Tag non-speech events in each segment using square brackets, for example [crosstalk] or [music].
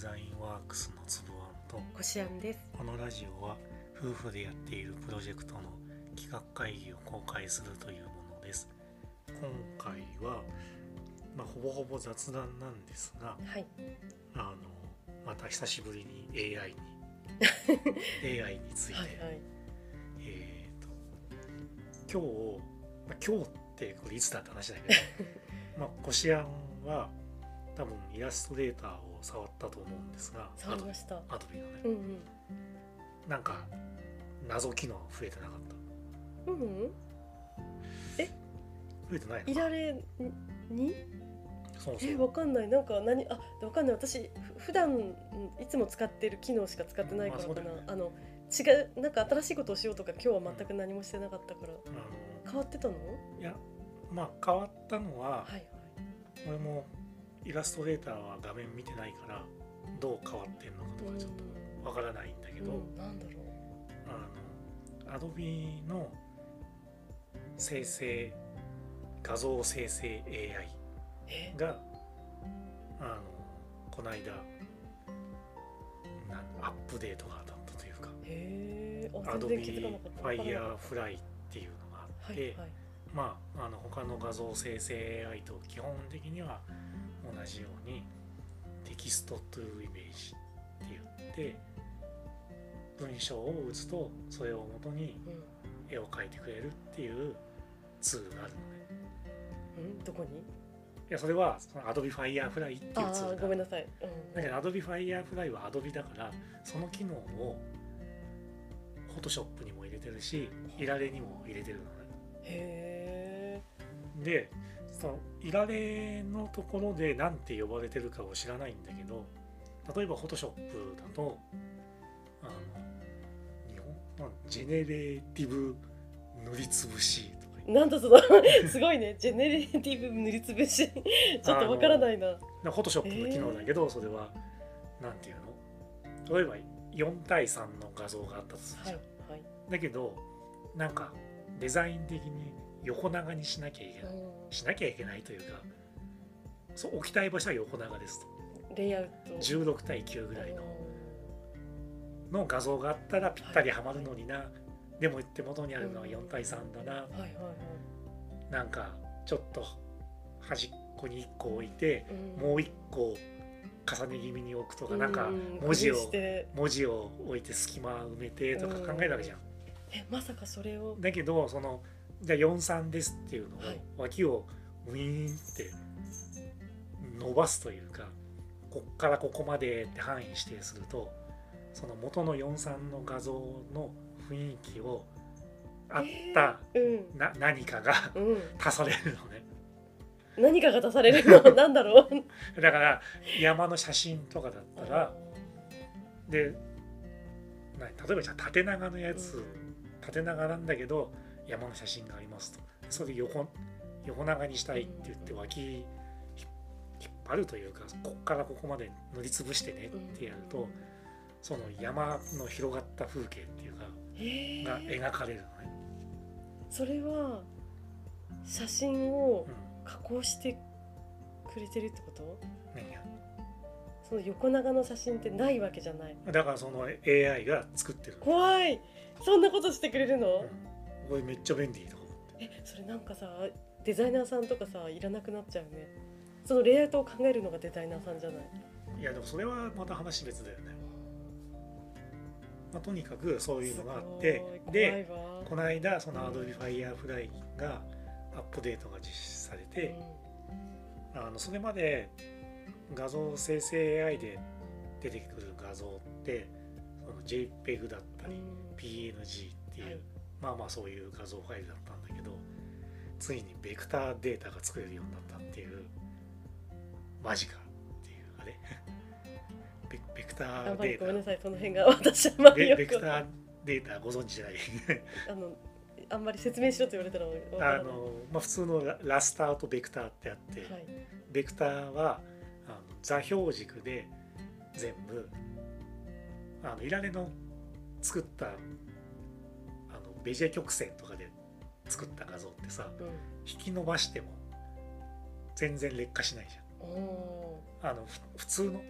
ザインワークスのつぶあんとこしあんです。このラジオは夫婦でやっているプロジェクトの企画会議を公開するというものです今回は、まあ、ほぼほぼ雑談なんですがはい。あのまた久しぶりに AI に [laughs] AI について、はいはい。えー、と今日、まあ、今日ってこれいつだって話だけど [laughs] まあこしあんは多分イラストレーターを触ったと思うんですが触りました。アドビのねうんうん。なんか謎機能増えてなかったうんうん。増えてないのいられに？え、そうそうわかんない。なんか何、あ、わかんない。私、ふ普段うんいつも使ってる機能しか使ってないからかな。まああの。違う、なんか新しいことをしようとか、今日は全く何もしてなかったから。あ変わってたの。の？いやまあ変わったのは、はいはい。俺もイラストレーターは画面見てないからどう変わってんのかとかちょっとわからないんだけど、うん、うん、なんだろう。あのアドビの生成画像生成 AI え、があのこの間アップデートが当たったというかアドビ。ファイヤーフライっていうのがあたって、はいはい。まああの他の画像生成 AI と基本的には同じようにテキストトゥイメージって言って文章を打つとそれをもとにうん。絵を描いてくれるっていうツールがあるのねうん、どこに？いやそれはその Adobe Firefly っていうツールがごめんなさい。うん。だけど Adobe Firefly は Adobe だからその機能を Photoshop にも入れてるしイラレにも入れてるのねへえ。でそのイラレのところで何て呼ばれてるかを知らないんだけど例えば Photoshop だとあの日本まあ generative 塗りつぶしとかなんだその [laughs] すごいね。 generative 塗りつぶし。[laughs] ちょっとわからないな。フォトショップの機能だけど、それはなんていうの？例えば4対3の画像があったとするじはいゃん、はい。だけどなんかデザイン的に横長にしなきゃいけない、しなきゃいけないというかそう置きたい場所は横長ですと。レイアウト。16対9ぐらいの。の画像があったらぴったりはまるのにな、でも手元にあるのは4対3だな、はいはいはい。なんかちょっと端っこに1個置いて、うん。もう1個重ね気味に置くとか、なんかう文字を文字を置いて隙間埋めてとか考えるわけじゃん。えまさかそれを。だけどそのじゃあ43ですっていうのを、はい。脇をウィーンって伸ばすというかこっからここまでって範囲指定するとその元の43の画像の雰囲気をあったうん。な何かがうん。足されるのね。何かが出されるの？[laughs] なんだろう？だから山の写真とかだったらでな例えばじゃあ縦長のやつ、縦長なんだけど山の写真がありますと。それ横横長にしたいって言って脇ひ引っ張るというかこっからここまで塗りつぶしてねってやるとその山の広がった風景っていうかへがえ描かれるのね。それは写真をうん。加工してくれてるってこと？何や。その横長の写真ってないわけじゃない。だからその AI が作ってるの、怖い。そんなことしてくれるの、うんこれめっちゃ便利とか思って。えそれなんかさデザイナーさんとかさいらなくなっちゃうね。そのレイアウトを考えるのがデザイナーさんじゃない？いやでもそれはまた話別だよね。まあ、とにかくそういうのがあってでこの間その Adobe Firefly がアップデートが実施されて、あのそれまで画像生成 AI で出てくる画像ってその JPEG だったり PNG っていう、はいまあまあそういう画像ファイルだったんだけどついにベクターデータが作れるようになったっていうマジかっていうあれ。[laughs] ベベクタあーデんまりごめんなーさい。その辺が私はベベクターデータご存知じゃない？[laughs] あのあんまり説明しろと言われたらあの、まあ、普通のララスターとベクターってあって、はい。ベクターはあの座標軸で全部あのいられの作ったベジェ曲線とかで作った画像ってさうん引き伸ばしても全然劣化しないじおゃん。あのふ普通の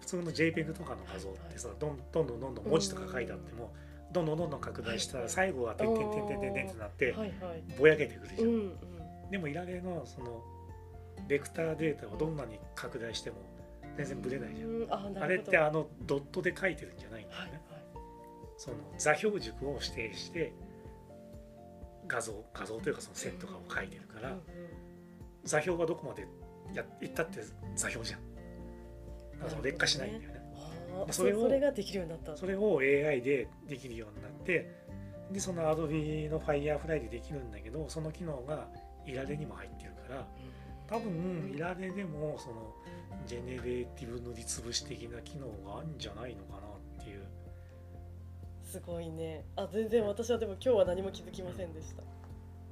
普通の JPEG とかの画像ってさどんどんどんどんどん文字とか書いてあってもどんどんどんどん拡大したら最後は点々点々点々ってなってはいはい。ぼやけてくるじゃん。うんうん。でもいられのそのベクターデータをどんなに拡大しても全然ブレないじゃん。うん。ああれってあのドットで書いてるんじゃないんだよね。はいはいその座標軸を指定して画像画像というかその線とかを書いてるから、座標がどこまでや行ったって座標じゃん。だから劣化しないんだよね。それをそれができるようになったそれを AI でできるようになってでその Adobe の Firefly でできるんだけどその機能がイラレにも入ってるから多分イラレでもその generative 塗りつぶし的な機能があるんじゃないのかなすごいね。あ全然私はでも今日は何も気づきませんでした。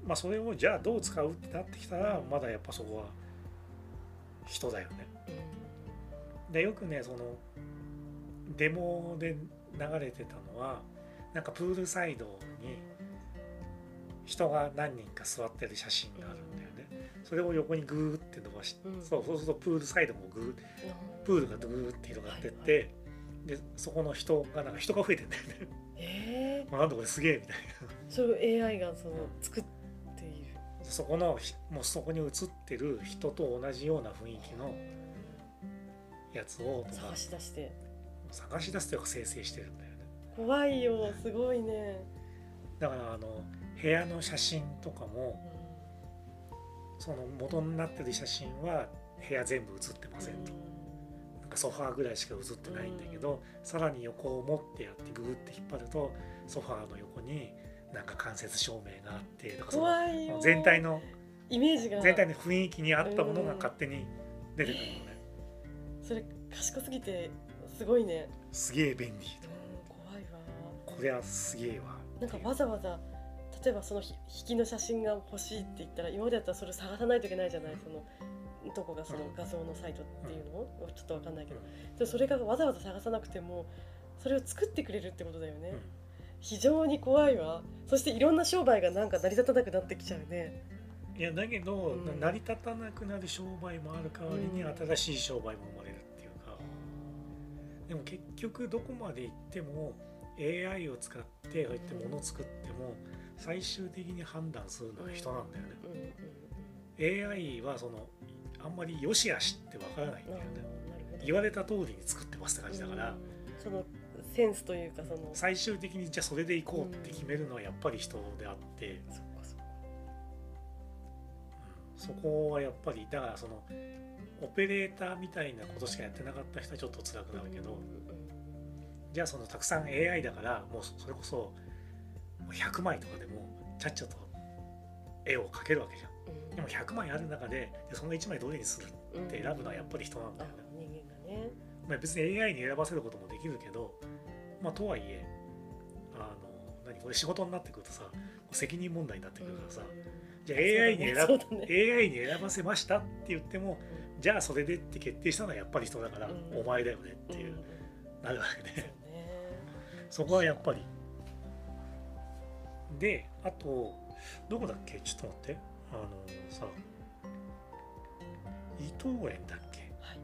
まあそれをじゃあどう使うってなってきたらまだやっぱそこは人だよね。でよくねそのデモで流れてたのはなんかプールサイドに人が何人か座ってる写真があるんだよね。それを横にグーって伸ばして、うん。そうそうするとプールサイドもグープールがグーって広がってって、でそこの人がなんか人が増えてんだよね。えまあなんだこれすげえみたいな。それを AI がその作っているそこのひもうそこに写ってる人と同じような雰囲気のやつをまあ探し出して探し出すというか生成してるんだよね。怖いよすごいね、だからあの部屋の写真とかもその元になってる写真は部屋全部写ってませんと。ソファーぐらいしか写ってないんだけど、さらに横を持ってやってグーって引っ張るとソファーの横になんか間接照明があってだからその全体のイメージが。全体の雰囲気に合ったものが勝手に出てくるのね。それ賢すぎてすごいね、すげえ便利。うん、怖いわ。これはすげえわ。なんかわざわざ例えばそのひ引きの写真が欲しいって言ったら今までだったらそれを探さないといけないじゃない。そのどこがその画像のサイトっていうの、ちょっとわかんないけど、それがわざわざ探さなくてもそれを作ってくれるってことだよね、うん。非常に怖いわ。そしていろんな商売がなんか成り立たなくなってきちゃうね。いやだけど、うん。成り立たなくなる商売もある代わりにうん新しい商売も生まれるっていうか、でも結局どこまで行っても AI を使ってそうやって物を作っても最終的に判断するのは人なんだよね、うんうん AI はそのあんまり良し悪しってわからないんだうんよね言われた通りに作ってますって感じだから、うんそのセンスというかその最終的にじゃあそれで行こうって決めるのはやっぱり人であって、そっかそっか。そこはやっぱりだからそのオペレーターみたいなことしかやってなかった人はちょっと辛くなるけど、じゃあそのたくさん AI だからもうそれこそもう100枚とかでもちゃっちゃと絵を描けるわけじゃん。うん。でも100枚ある中ででその1枚どれにするって選ぶのはやっぱり人なんだあよね、人間がね。まあ、別に AI に選ばせることもできるけどまあとはいえあの何これ仕事になってくるとさ責任問題になってくるからさ、じゃあ AI に選ば、ね。AI に選ばせましたって言ってもじゃあそれでって決定したのはやっぱり人だから、うん。お前だよねっていう、んん。なるわけで。ね。[laughs] そこはやっぱり。であとどこだっけ？ちょっと待って。あのさ伊藤園だっけ？はい。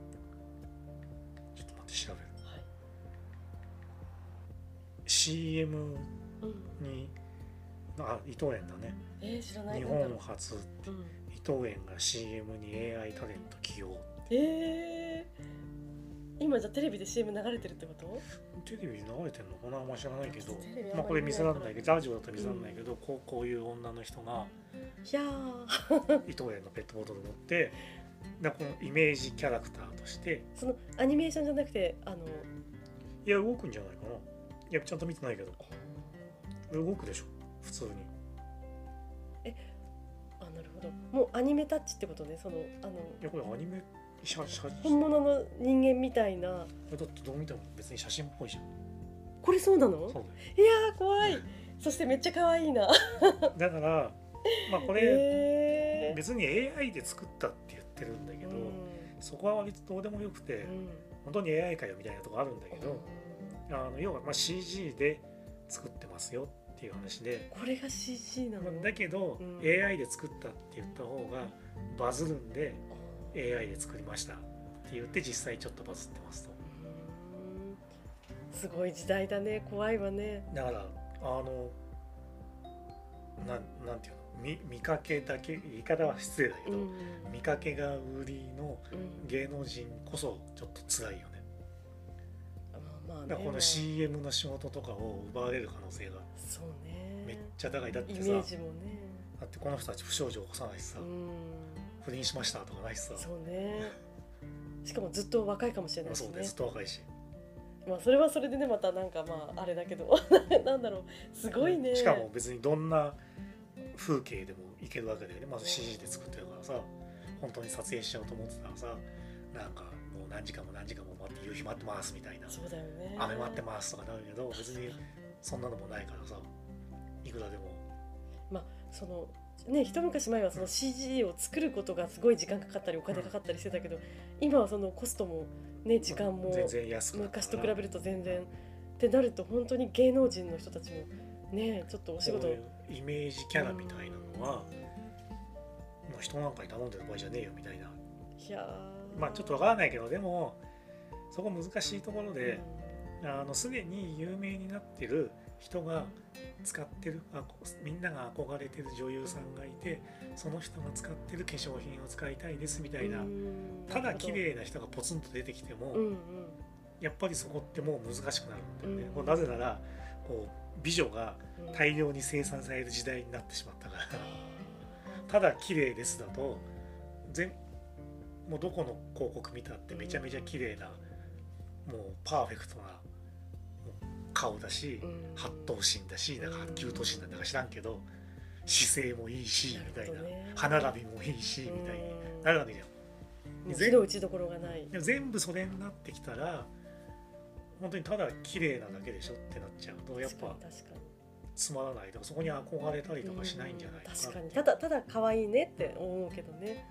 ちょっと待って調べる。はい。CM うん。にあ伊藤園だね。えー、知らない。日本初うん。伊藤園が CM に AI タレント起用えー、今じゃあテレビで CM 流れてるってこと？テレビに流れてんのかな？あんま知らないけど。まあこれ見せらんないけどラジオだと見せらんないけど、こうこういう女の人がいやー。[laughs] 伊藤園のペットボトル持ってでこのイメージキャラクターとして。そのアニメーションじゃなくてあのいや動くんじゃないかな。いやちゃんと見てないけど。動くでしょ。普通に。あなるほど。もうアニメタッチってことね？そのあの。いやこれアニメ写写本物の人間みたいな。だってどう見ても別に写真っぽいじゃん。これそうなの？そういやー怖い。そしてめっちゃ可愛いな。だからまあこれえー。別に AI で作ったって言ってるんだけど、うん。そこは割とどうでもよくて、うん。本当に AI かよみたいなとこあるんだけど、あの要はまあ CG で作ってますよっていう話で、これが CG なの？まあだけど、うん。AI で作ったって言った方がバズるんで AI で作りましたって言って実際ちょっとバズってますと。うすごい時代だね。怖いわね。だからあのなんなんていうの？見見かけだけ言い方は失礼だけど、うん。見かけが売りのうん。芸能人こそちょっと辛いよね。まあまあね。だからこの CM の仕事とかを奪われる可能性がそうね。めっちゃ高い。だってイさメージもね。だってこの人たち不祥事起こさないしさ、うん不倫しましたとかないしさそうね。しかもずっと若いかもしれないしね。そうでずっと若いし。まあそれはそれでねまたなんかまああれだけど。[laughs] なんだろう。すごいね。しかも別にどんな風景でもいけるわけだよね。まず CG で作ってるからさ。本当に撮影しちゃおうと思ってたらさ。なんかもう何時間も何時間も待って夕日待ってますみたいな。そうだよね。雨待ってますとかなるけど別にそんなのもないからさ。いくらでも。そのね一昔前はその CG を作ることがすごい時間かかったりお金かかったりしてたけど今はそのコストもね時間も昔と比べると全然ってなると本当に芸能人の人たちもねちょっとお仕事。イメージキャラみたいなのはもう人なんかに頼んでる場合じゃねえよみたいな。いやー。まあちょっとわからないけどでもそこ難しいところで、あのすでに有名になってる人が使ってるあこみんなが憧れてる女優さんがいてその人が使ってる化粧品を使いたいですみたいな、うん。ただ綺麗な人がポツンと出てきても、うんうん。やっぱりそこってもう難しくなるんだよね、うん。なぜならこう美女がうん。大量に生産される時代になってしまったから。ただ綺麗ですだと全もうどこの広告見たってめちゃめちゃ綺麗なもうパーフェクトな顔だしうん。八頭身だしなんか八九頭身なんだか知らんけど姿勢もいいしみたいな。ね歯並びもいいしみたいにうんなるわけじゃん。もう手の打ちどころがない。全部それになってきたら本当にただ綺麗なだけでしょってなっちゃうとやっぱつまらないとかそこに憧れたりとかしないんじゃないかな確かにただただ可愛いねって思うけどね。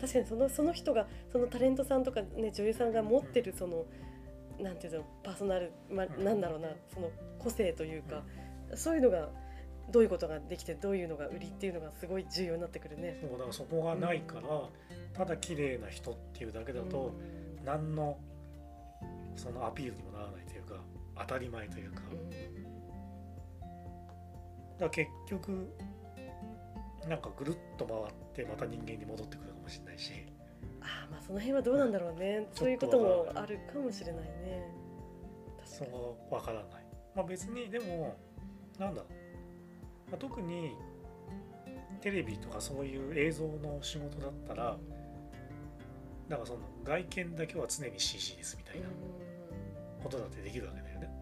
確かにそのその人がそのタレントさんとか、ね、女優さんが持ってるその、なんていうのパーソナル、まなんだろうなその個性というか、そういうのがどういうことができてどういうのが売りっていうのがすごい重要になってくるね。そうだからそこがないから、ただ綺麗な人っていうだけだと、何のそのアピールにもならないというか当たり前というか,、うん。だ結局なんかぐるっと回ってまた人間に戻ってくるかもしれないしああまあその辺はどうなんだろうね。ちょっとそういうこともあるかもしれないね。そ確かに。こは分からない、まあ、別にでもなんだ、まあ、特にテレビとかそういう映像の仕事だったら、だからその外見だけは常に CG ですみたいなことだってできるわけだよね。うん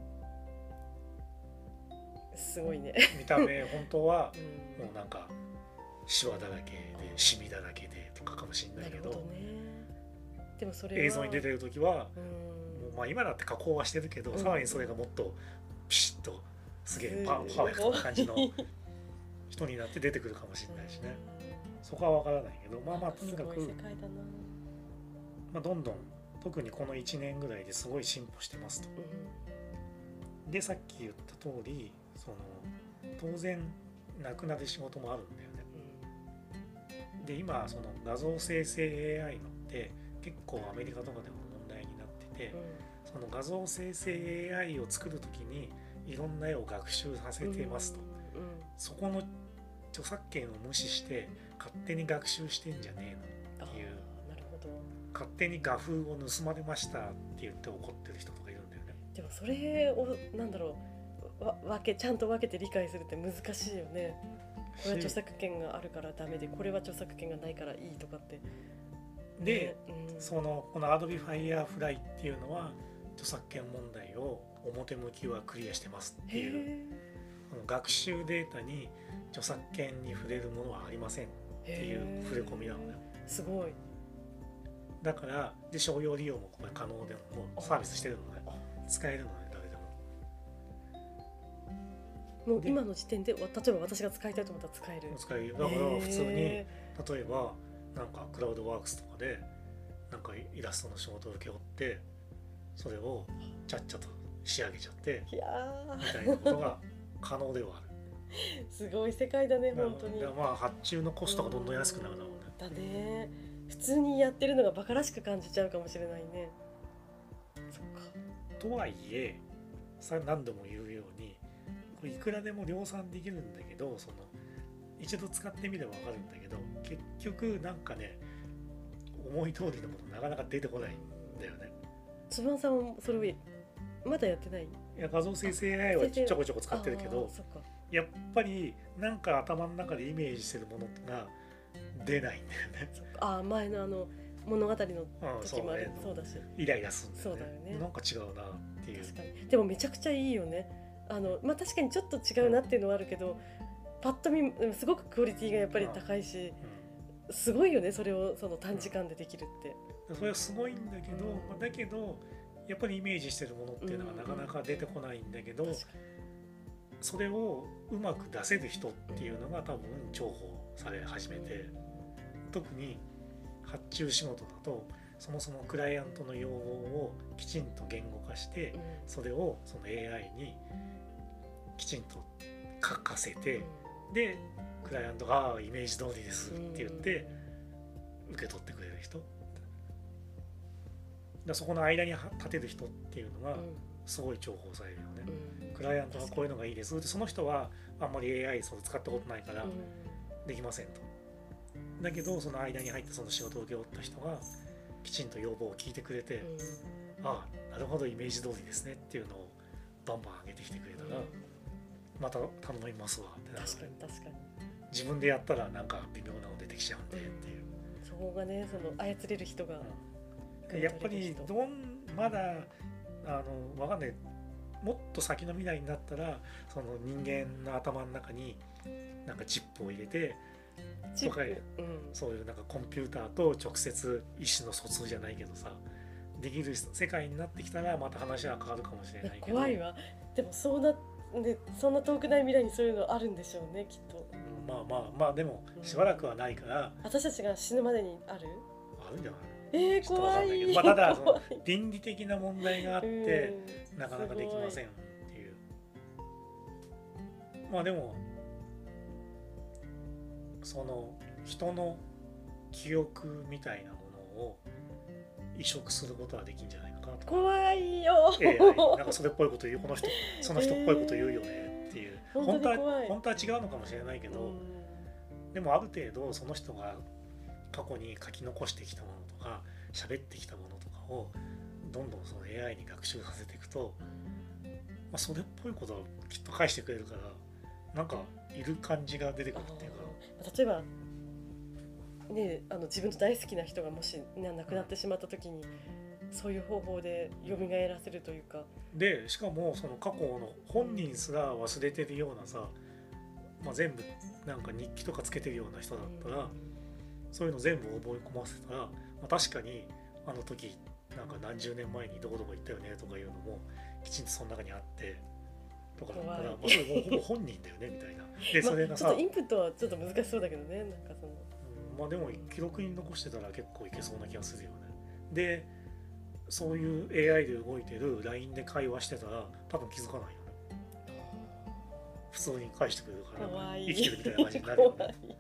すごいね。見た目本当は [laughs] うん。もうなんかシワだらけでシミだらけでとかかもしれないるほどね。でもそれは映像に出てる時はうんもうまあ今だって加工はしてるけど、うんさらにそれがもっとピシッとすげえパーフェクトな感じの [laughs] 人になって出てくるかもしれないしね、そこは分からないけどまあまあとにかく。まあ、どんどん特にこの1年ぐらいですごい進歩してますと。うでさっき言った通りその当然なくなる仕事もあるんだよね。んで今その画像生成 AI のって結構アメリカとかでも問題になってて、その画像生成 AI を作る時にいろんな絵を学習させうんてますと、うん。うんそこの著作権を無視して勝手に学習してんじゃねえのあっていう。勝手に画風を盗まれましたって言って怒ってる人とかいるんだよね。でもそれをなんだろうわ分けちゃんと分けて理解するって難しいよねこれは著作権があるからダメでこれは著作権がないからいいとかって。で、ねうん。そのこの Adobe Firefly っていうのは著作権問題を表向きはクリアしてますってへいう。この学習データに著作権に触れるものはありませんっえていう触れ込みなのねすごい。だからで商用利用もこれ可能でももうサービスしてるのね使えるのもうで今の時点でわ例えば私が使いたいと思ったら使える。使える。だから普通にへ例えばなんかクラウドワークスとかでなんかイラストの仕事を請け負ってそれをちゃっちゃと仕上げちゃってーいやみたいなことが可能ではある。ー [laughs] すごい世界だね本当に。まあ発注のコストがどんどん安くなるだろうねだね。普通にやってるのがバカらしく感じちゃうかもしれないね。そっか。とはいえさ何度も言うようにいくらでも量産できるんだけどその一度使ってみれば分かるんだけど結局なんかね思い通りのものなかなか出てこないんだよね。つばんさんもそれをまだやってない？いや画像生成 AI はちょこちょこ使ってるけどやっぱりなんか頭の中でイメージしてるものが出ないんだよね。あー前のあの物語のうん、時もある。ね。そうだしイライラするんだよね。ね。なんか違うなっていう。確かに。でもめちゃくちゃいいよねあのまあ確かにちょっと違うなっていうのはあるけどパッと見うんすごくクオリティがやっぱり高いしすごいよねそれをその短時間でできるって。うん、それはすごいんだけど、うん。まあ、だけどやっぱりイメージしてるものっていうのがなかなか出てこないんだけど、確かそれをうまく出せる人っていうのが多分重宝され始めにて、特に発注仕事だとそもそもクライアントの要望をきちんと言語化してうん。それをその AI にきちんと書かせてうんでクライアントがイメージ通りですって言って受け取ってくれる人。だそこの間に立てる人っていうのがすごい重宝されるよね。クライアントがこういうのがいいです。でその人はあんまり AI そう使ったことないからうん。できませんと。だけどその間に入ってその仕事を請け負った人がきちんと要望を聞いてくれて、ああなるほどイメージ通りですねっていうのをバンバン上げてきてくれたら、また頼みますわ。って確かに確かに。自分でやったらなんか微妙なの出てきちゃうんでっていう、そこがねその操れる人がうん。やっぱりどんまだあのわかんない。もっと先の未来になったらその人間の頭の中になんかチップを入れてうん。そういうなんかコンピューターと直接意思の疎通じゃないけどさできる世界になってきたらまた話は変わるかもしれないけど。怖いわ。でもそうなねそんな遠くない未来にそういうのあるんでしょうねきっと。うんまあまあまあでもうん。しばらくはないから。私たちが死ぬまでにある？あるんじゃない？えー、怖い。まあただ怖い。倫理的な問題があってうん。なかなかできませんすっていう。まあでもその人の記憶みたいなものを移植することはできんじゃないのかなと怖いよ。AI なんかそれっぽいこと言うこの人 [laughs] その人っぽいこと言うよねっていう、えー。本当は本当は違うのかもしれないけど、うん。でもある程度その人が過去に書き残してきたものとか喋ってきたものとかをどんどんその AI に学習させていくと、まあ、それっぽいことはきっと返してくれるからなんかいる感じが出てくるっていうか。例えばねあの自分の大好きな人がもし、ね、亡くなってしまった時にそういう方法で蘇らせるというかでしかもその過去の本人すら忘れてるようなさ、まあ、全部なんか日記とかつけてるような人だったら、そういうの全部覚え込ませたら、まあ、確かにあの時なんか何十年前にどこどこ行ったよねとかいうのもきちんとその中にあってとかだったら、まあ、それもうほぼ本人だよねみたいな。でまあそれがさ、ちょっとインプットはちょっと難しそうだけどねなんかそのうんまあでも記録に残してたら結構いけそうな気がするよね。でそういう AI で動いてる LINE で会話してたら多分気づかない。普通に返してくれるから生きてるみたいな感じになるよ怖ねい。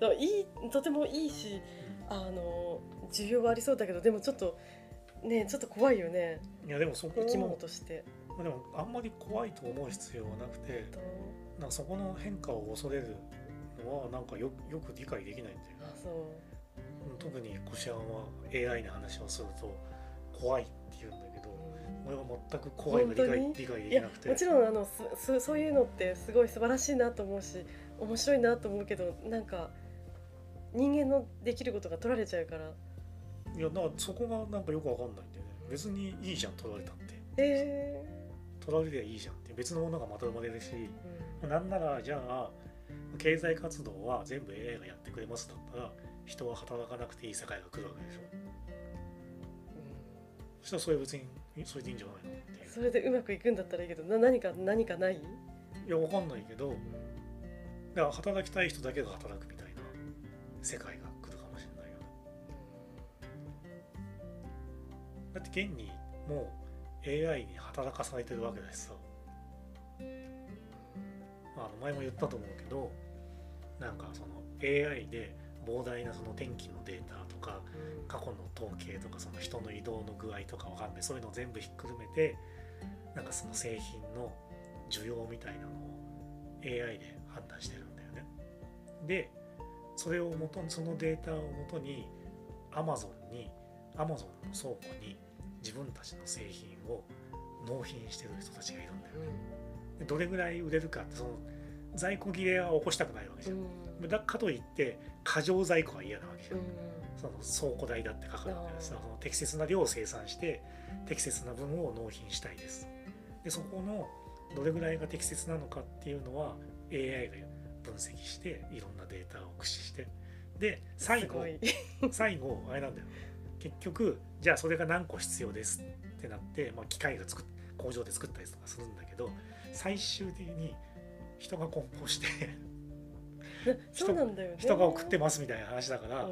そういいとてもいいしあの需要はありそうだけどでもちょっとねちょっと怖いよねいやでもそこ生き物をとして。まあでもあんまり怖いと思う必要はなくてなんかそこの変化を恐れるのはなんかよよく理解できないんだよあそううん特にコシアンは AI の話をすると怖いって言うんだけど俺は全く怖いが理解理解できなくて。もちろんあのすすそういうのってすごい素晴らしいなと思うし面白いなと思うけどなんか人間のできることが取られちゃうから。いやなんかそこがなんかよくわかんないんだよね。別にいいじゃん取られたって。え。取られりゃいいじゃんって。別のものがまた生まれるしーなんならじゃあ経済活動は全部 AI がやってくれますだったら人は働かなくていい世界が来るわけでしょ。そしたらそれ別にそれでいいんじゃないのってそれでうまくいくんだったらいいけどな何か何かない？いやわかんないけどだから働きたい人だけが働くみたいな世界が来るかもしれないよね。だって現にもう AI に働かされてるわけだしさあの前も言ったと思うけどなんかその AI で膨大なその天気のデータとか過去の統計とかその人の移動の具合とかわかんないそういうのを全部ひっくるめてなんかその製品の需要みたいなのを AI で判断してるんだよね。でそれをもとそのデータをもとに Amazon に Amazon の倉庫に自分たちの製品を納品してる人たちがいるんだよね。でどれぐらい売れるかってその在庫切れは起こしたくないわけじゃん。うん。だかといって過剰在庫は嫌なわけじゃん。うん。その倉庫代だってかかるわけです。その適切な量を生産して適切な分を納品したいです。でそこのどれぐらいが適切なのかっていうのは AI が分析していろんなデータを駆使して。で最後 [laughs] 最後あれなんだよ。結局じゃあそれが何個必要ですってなって、まあ、機械が作っ工場で作ったりとかするんだけど最終的に人が梱包してな [laughs] そうなんだよね。人が送ってますみたいな話だから、う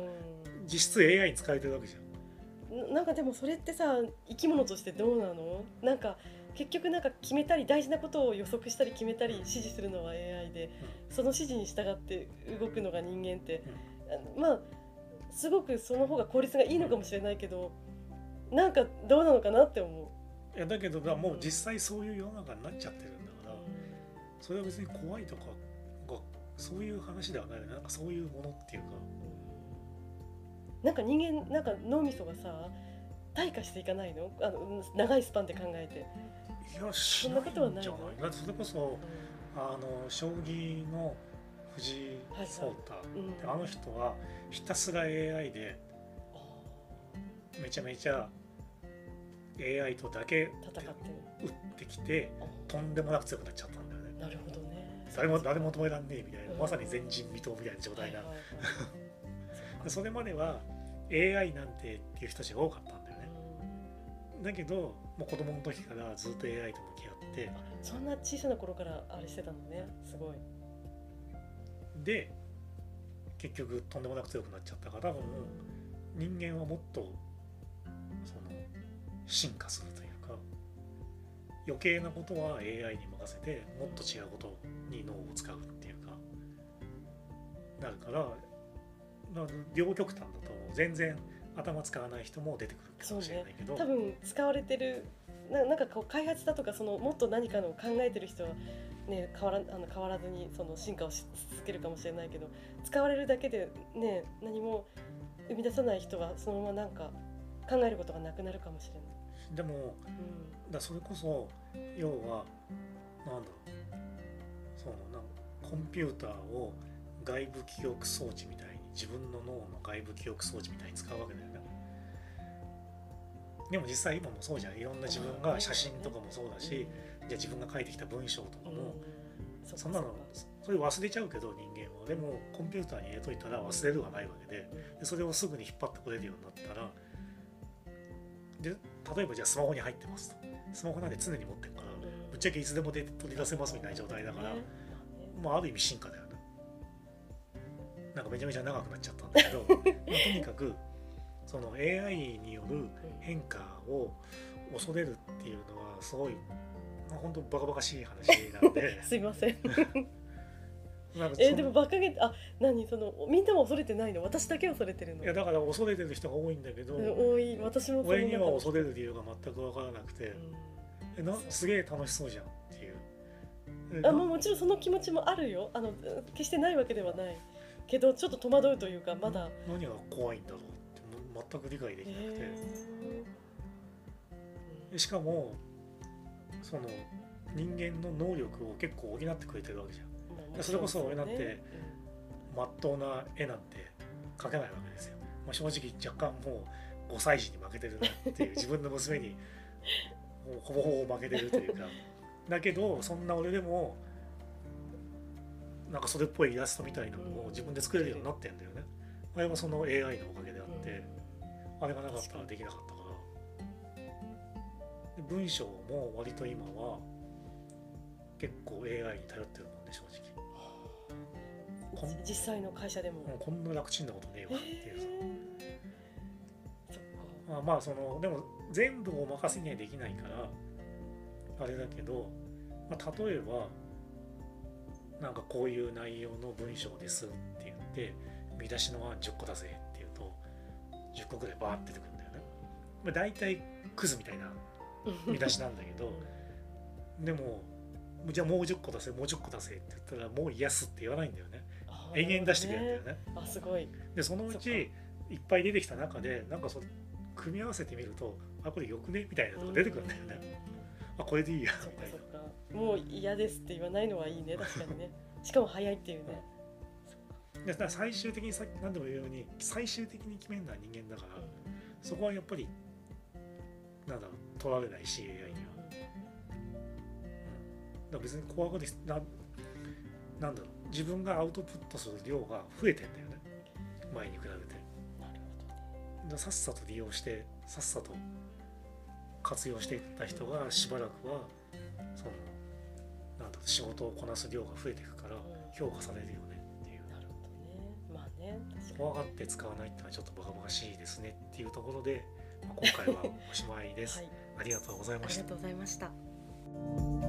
実質 AI に使われてるわけじゃん。んななんかでもそれってさ生き物としてどうなの？なんか結局なんか決めたり大事なことを予測したり決めたり指示するのは AI で、その指示に従って動くのが人間って、あまあすごくその方が効率がいいのかもしれないけど、なんかどうなのかなって思う。いやだけどだもう実際そういう世の中になっちゃってるそれは別に怖いとかがそういう話ではないよね。なんかそういうものっていうか。なんか人間なんか脳みそがさ退化していかないの？あのうん長いスパンで考えて、いやしそんなことはない。だってそれこそあの将棋の藤井聡太、うん。あの人はひたすら AI でめちゃめちゃ AI とだけ戦ってる。打ってきてとんでもなく強くなっちゃったなるほどね。誰も誰も止めらんねえみたいなうん。まさに前人未到みたいな状態な。[laughs] それまでは AI なんてっていう人たちが多かったんだよね。だけどもう子供の時からずっと AI と向き合って。あそんな小さな頃からあれしてたのねすごい。で結局とんでもなく強くなっちゃったから多分人間はもっとその進化するというか余計なことは AI に任せてもっと違うことに脳を使うっていうか。なるからな両極端だと全然頭使わない人も出てくるかもしれないけど、多分使われてるななんかこう開発だとかそのもっと何かのを考えてる人は、ね、変わらあの変わらずにその進化をし続けるかもしれないけど使われるだけで、ね、何も生み出さない人はそのままなんか考えることがなくなるかもしれない。でもうん。だそれこそ要はなんだろう。そのなんコンピューターを外部記憶装置みたいに自分の脳の外部記憶装置みたいに使うわけだよね。でも実際今もそうじゃん。いろんな自分が写真とかもそうだし、じゃあ自分が書いてきた文章とかうん。も、うそんなのそれ忘れちゃうけど人間は。でもコンピューターに入れといたら忘れるはないわけで。でそれをすぐに引っ張ってこれるようになったらで例えばじゃあスマホに入ってますと。スマホなんて常に持ってるから。ぶっちゃけいつでもで取り出せますみたいな状態だから、まあある意味進化だよねなんかめちゃめちゃ長くなっちゃったんだけど、[laughs] まあ、とにかくその AI による変化を恐れるっていうのはすごい、まあ、本当バカバカしい話なんで。[laughs] すいません。[laughs] えでも馬鹿げあ何？そのみんなも恐れてないの？私だけ恐れてるの？いやだから恐れてる人が多いんだけど、うん多い。私も俺には恐れる理由が全く分からなくて、うん。えなすげえ楽しそうじゃんっていう。えあもうもちろんその気持ちもあるよ。あの決してないわけではない。けどちょっと戸惑うというかまだ。何が怖いんだろうっても全く理解できなくて、へでしかもその人間の能力を結構補ってくれてるわけじゃんそれこそ俺なんてうんまっとうな絵なんて描けないわけですよ、まあ、正直若干もう5歳児に負けてるなっていう [laughs] 自分の娘にもうほぼほぼ負けてるというか。だけどそんな俺でもなんかそれっぽいイラストみたいなのを自分で作れるようになってんだよね。あれはその AI のおかげであって、あれがなかったらできなかったから。で文章も割と今は結構 AI に頼ってるもんね正直こんうん実際の会社でも、こんな楽ちんなことねえわっていうさ。へー。まあまあそのでも全部を任せにはできないからあれだけど、まあ、例えばなんかこういう内容の文章ですって言って見出しの案10個出せって言うと10個ぐらいバーって出てくるんだよね、まあ、大体クズみたいな見出しなんだけどでもじゃあもう10個出せもう10個出せって言ったらもうイエスって言わないんだよね延々出してくれるんだよね。あすごい。でそのうちいっぱい出てきた中でなんかそれ組み合わせてみるとあこれよくね？みたいなのが出てくるんだよね。あこれでいいや。みたいなもう嫌ですって言わないのはいいね。確かにね。[laughs] しかも早いっていうね。でだから最終的にさ何度も言うように最終的に決めるのは人間だからそこはやっぱりなんだろう取られないし AI には、うん、だから別に怖がりななんだろう自分がアウトプットする量が増えてんだよね。前に比べて。さっさと利用してさっさと活用していった人がしばらくはそのなんだ仕事をこなす量が増えていくから評価されるよね。っていうなるほどね。まあね確かに怖がって使わないってのはちょっとバカバカしいですねっていうところで、まあ今回はおしまいです。[laughs] はい。ありがとうございました。ありが。とうございました